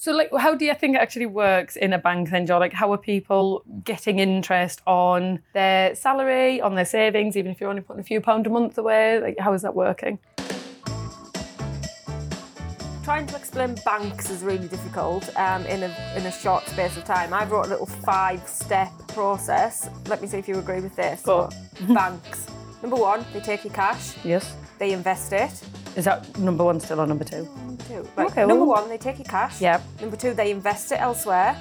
So, like, how do you think it actually works in a bank then, Joe? Like, how are people getting interest on their salary, on their savings, even if you're only putting a few pound a month away? Like, how is that working? Trying to explain banks is really difficult um, in a in a short space of time. I wrote a little five-step process. Let me see if you agree with this. Go. banks. Number one, they take your cash, Yes. they invest it. Is that number one still or number two? Number right. Okay, Number well- one, they take your cash. Yep. Number two, they invest it elsewhere.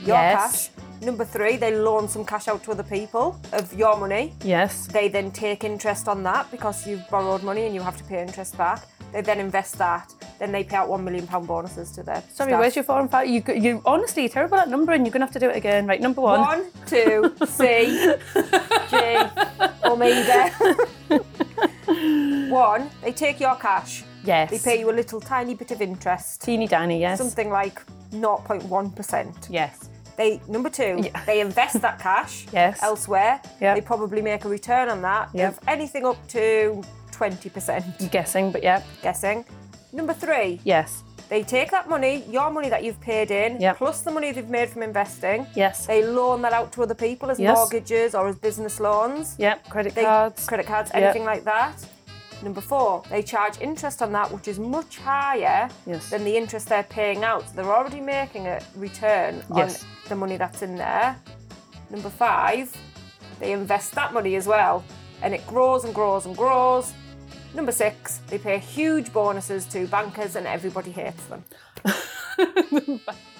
Your Yes. cash. Number three, they loan some cash out to other people of your money. Yes. They then take interest on that because you've borrowed money and you have to pay interest back. They then invest that. Then they pay out one million pound bonuses to their Sorry, staff. where's your four and five? You, you honestly, you're terrible at numbering. You're going to have to do it again. Right, number one. One, two, C, G, Omega. One, they take your cash. Yes. They pay you a little tiny bit of interest, Teeny tiny, yes. something like 0.1%. Yes. They number two, Yeah. they invest that cash Yes. elsewhere. Yeah. They probably make a return on that of anything up to 20%, I'm guessing, but yeah. guessing. Number three, Yes. they take that money, your money that you've paid in, Yeah. plus the money they've made from investing. Yes. They loan that out to other people as Yes. mortgages or as business loans. Yep. Credit They, cards. Credit cards, Yeah. anything like that. Number four, they charge interest on that, which is much higher Yes. than the interest they're paying out. So they're already making a return Yes. on the money that's in there. Number five, they invest that money as well, and it grows and grows and grows. Number six, they pay huge bonuses to bankers, and everybody hates them.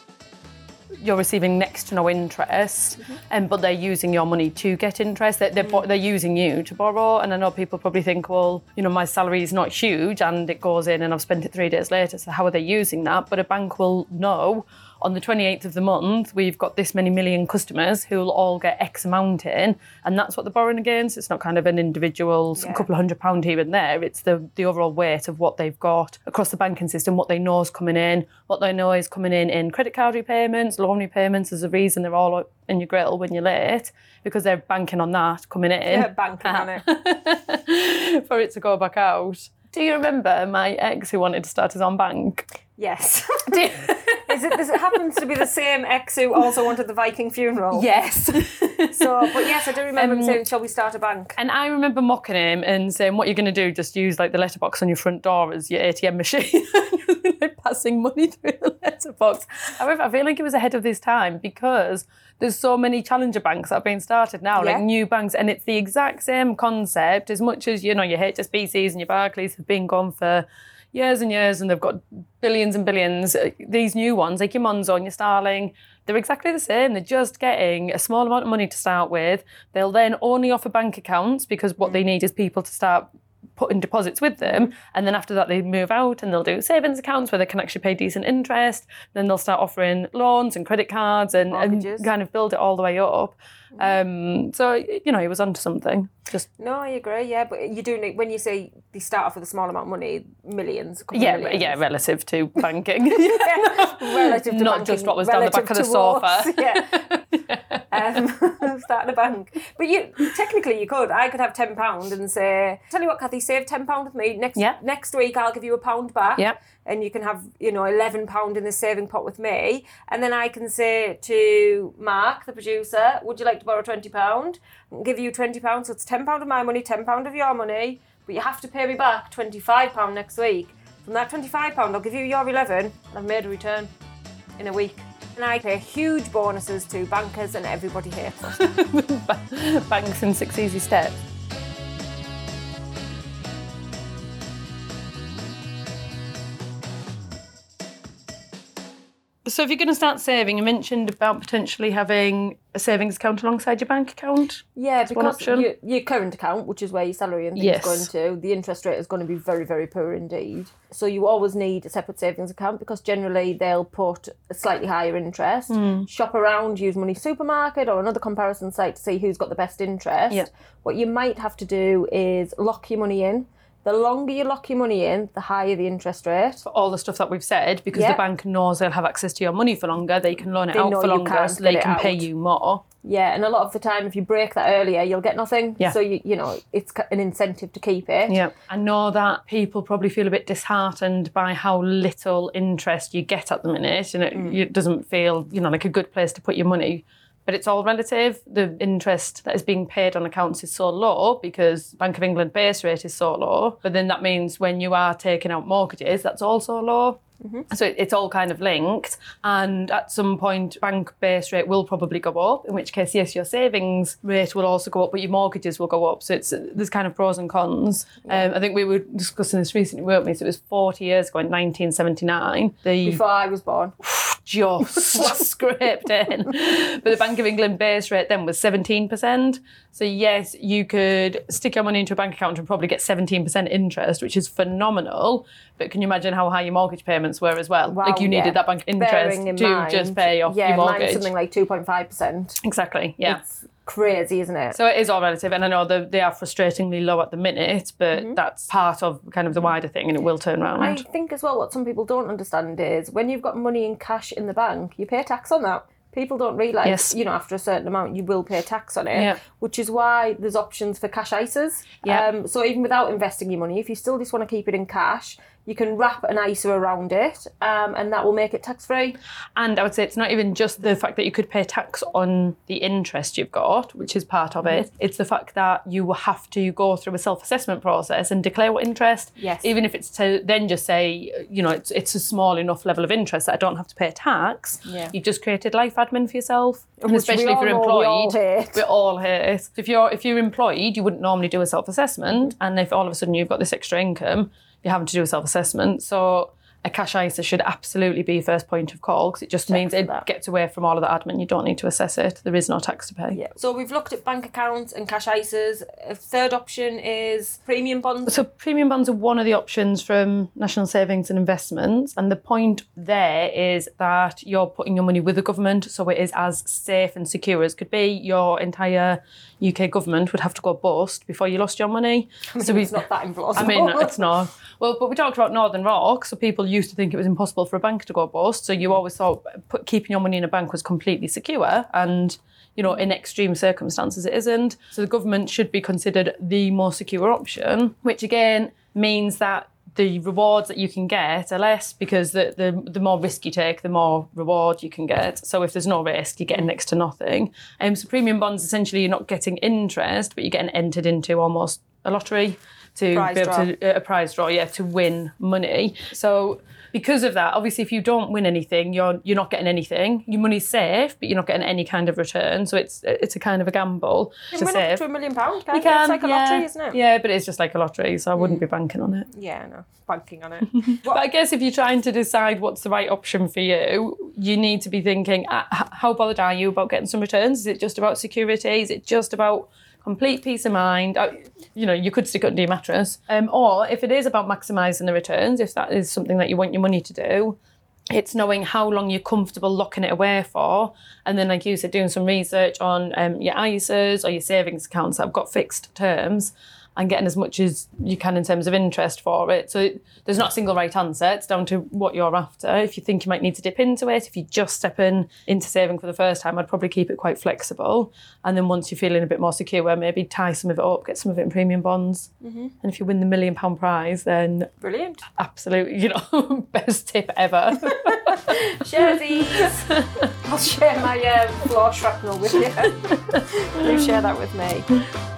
you're receiving next to no interest, and but they're using your money to get interest. They're, they're, bo- they're using you to borrow, and I know people probably think, well, you know, my salary is not huge, and it goes in, and I've spent it three days later. So how are they using that? But a bank will know. On the 28th of the month, we've got this many million customers who will all get X amount in, and that's what they're borrowing against. It's not kind of an individual, Yeah. couple of hundred pound here and there. It's the the overall weight of what they've got across the banking system, what they know is coming in, what they know is coming in in credit card repayments, loan repayments. There's a reason they're all in your grill when you're late because they're banking on that coming in Yeah, banking on it. for it to go back out. Do you remember my ex who wanted to start his own bank? Yes. Do Is it, this happens to be the same ex who also wanted the Viking funeral. yes. So, but yes, I do remember him Um, saying, "Shall we start a bank?" And I remember mocking him and saying, "What you're going to do? Just use like the letterbox on your front door as your ATM machine, like passing money through the letterbox." However, I feel like it was ahead of his time because there's so many challenger banks that have been started now, Yeah. like new banks, and it's the exact same concept. As much as you know, your HSBCs and your Barclays have been gone for years and years, and they've got billions and billions. uh, These new ones, like your Monzo and your Starling, they're exactly the same. They're just getting a small amount of money to start with. They'll then only offer bank accounts because what they need is people to start putting deposits with them. And then after that, they move out and they'll do savings accounts where they can actually pay decent interest. Then they'll start offering loans and credit cards and, and kind of build it all the way up. Um, so, you know, he was onto something. Just, No, I agree. Yeah, but you do need when you say they start off with a small amount of money, millions. yeah, millions. yeah, relative to banking. yeah, relative to Not banking, just what was down the back of the sofa. Yeah. um, starting a bank, but you technically you could. I could have ten pound and say, "Tell you what, Kathy, save ten pound with me next Yeah. next week. I'll give you a pound back." Yeah. And you can have, you know, eleven pound in the saving pot with me, and then I can say to Mark, the producer, "Would you like to borrow twenty pound? Give you twenty pound, so it's ten pound of my money, ten pound of your money, but you have to pay me back twenty five pound next week. From that twenty five pound, I'll give you your eleven. and I've made a return in a week. And I pay huge bonuses to bankers, and everybody here. Banks in six easy steps. So, if you're going to start saving, you mentioned about potentially having a savings account alongside your bank account. Yeah, one because your, your current account, which is where your salary and things Yes. going to, the interest rate is going to be very, very poor indeed. So you always need a separate savings account because generally they'll put a slightly higher interest. Hmm. Shop around, use Money Supermarket or another comparison site to see who's got the best interest. Yeah. What you might have to do is lock your money in. The longer you lock your money in, the higher the interest rate. For all the stuff that we've said, because Yeah. the bank knows they'll have access to your money for longer, they can loan it They out for longer, can't so they can pay you more. Yeah, and a lot of the time, if you break that earlier, you'll get nothing. Yeah. So you you know it's an incentive to keep it. Yeah. I know that people probably feel a bit disheartened by how little interest you get at the minute, and it, mm. it doesn't feel, you know, like a good place to put your money. But it's all relative. The interest that is being paid on accounts is so low because Bank of England base rate is so low. But then that means when you are taking out mortgages, that's also low. So it's all kind of linked, and at some point, bank base rate will probably go up. In which case, yes, your savings rate will also go up, but your mortgages will go up. So it's there's kind of pros and cons. Um, I think we were discussing this recently, weren't we? So it was 40 years ago in 1979. The Before I was born. just scraped in. But the Bank of England base rate then was 17%. So, yes, you could stick your money into a bank account and probably get 17% interest, which is phenomenal. But can you imagine how high your mortgage payments were as well? Wow, like, you needed yeah. that bank interest in to mind, just pay off yeah, your mortgage. something like two point five percent. exactly, yeah. It's crazy, isn't it? So it is all relative, and I know that they are frustratingly low at the minute, but that's part of kind of the wider thing, and it will turn around. I think as well what some people don't understand is when you've got money in cash in the bank, you pay tax on that. People don't realise, Yes. you know, after a certain amount, you will pay tax on it, Yeah. which is why there's options for cash ISAs. Yeah. Um, so even without investing your money, if you still just want to keep it in cash, you can wrap an ISA around it, um, and that will make it tax free. And I would say it's not even just the fact that you could pay tax on the interest you've got, which is part of it. It's the fact that you will have to go through a self-assessment process and declare what interest. Yes. Even if it's to then just say, you know, it's it's a small enough level of interest that I don't have to pay tax. Yeah. You've just created life admin for yourself. And Which especially if you're know we all employed. hate. We all hate. So if you're if you're employed, you wouldn't normally do a self-assessment. And if all of a sudden you've got this extra income, you're having to do a self-assessment. So a cash ISA should absolutely be first point of call because it just means it that. gets away from all of the admin. You don't need to assess it. There is no tax to pay. Yeah. So we've looked at bank accounts and cash ISAs. A third option is premium bonds. So premium bonds are one of the options from National Savings and Investments, and the point there is that you're putting your money with the government, so it is as safe and secure as could be. Your entire UK government would have to go bust before you lost your money. so it's not that implausible. I mean, it's not. Well, but we talked about Northern Rock, so people used to think it was impossible for a bank to go bust. So you always thought put, keeping your money in a bank was completely secure, and you know, in extreme circumstances, it isn't. So the government should be considered the more secure option, which again means that the rewards that you can get are less because the, the, the more risk you take, the more reward you can get. So if there's no risk, you're getting next to nothing. Um, so premium bonds, essentially, you're not getting interest, but you're getting entered into almost a lottery to Prize be able draw. to a prize draw, yeah, to win money. So because of that, obviously, if you don't win anything, you're you're not getting anything. Your money's safe, but you're not getting any kind of return. So it's it's a kind of a gamble You can win up to a million pound, can't You can, It's like a yeah. lottery, isn't it? Yeah, but it's just like a lottery, so I wouldn't be banking on it. Yeah, no. Banking on it. But I guess if you're trying to decide what's the right option for you, you need to be thinking, uh, how bothered are you about getting some returns? Is it just about security? Is it just about complete peace of mind? You know, you could stick it under your mattress. Um, or if it is about maximising the returns, if that is something that you want your money to do, it's knowing how long you're comfortable locking it away for. And then, like you said, doing some research on um, your ISAs or your savings accounts that have got fixed terms and getting as much as you can in terms of interest for it. So it, there's not a single right answer. It's down to what you're after. If you think you might need to dip into it, if you just step in into saving for the first time, I'd probably keep it quite flexible. And then once you're feeling a bit more secure, maybe tie some of it up, get some of it in premium bonds. And if you win the million pound prize, then Brilliant. absolutely, you know, best tip ever. Share these. I'll share my um, floor shrapnel with you. you share that with me.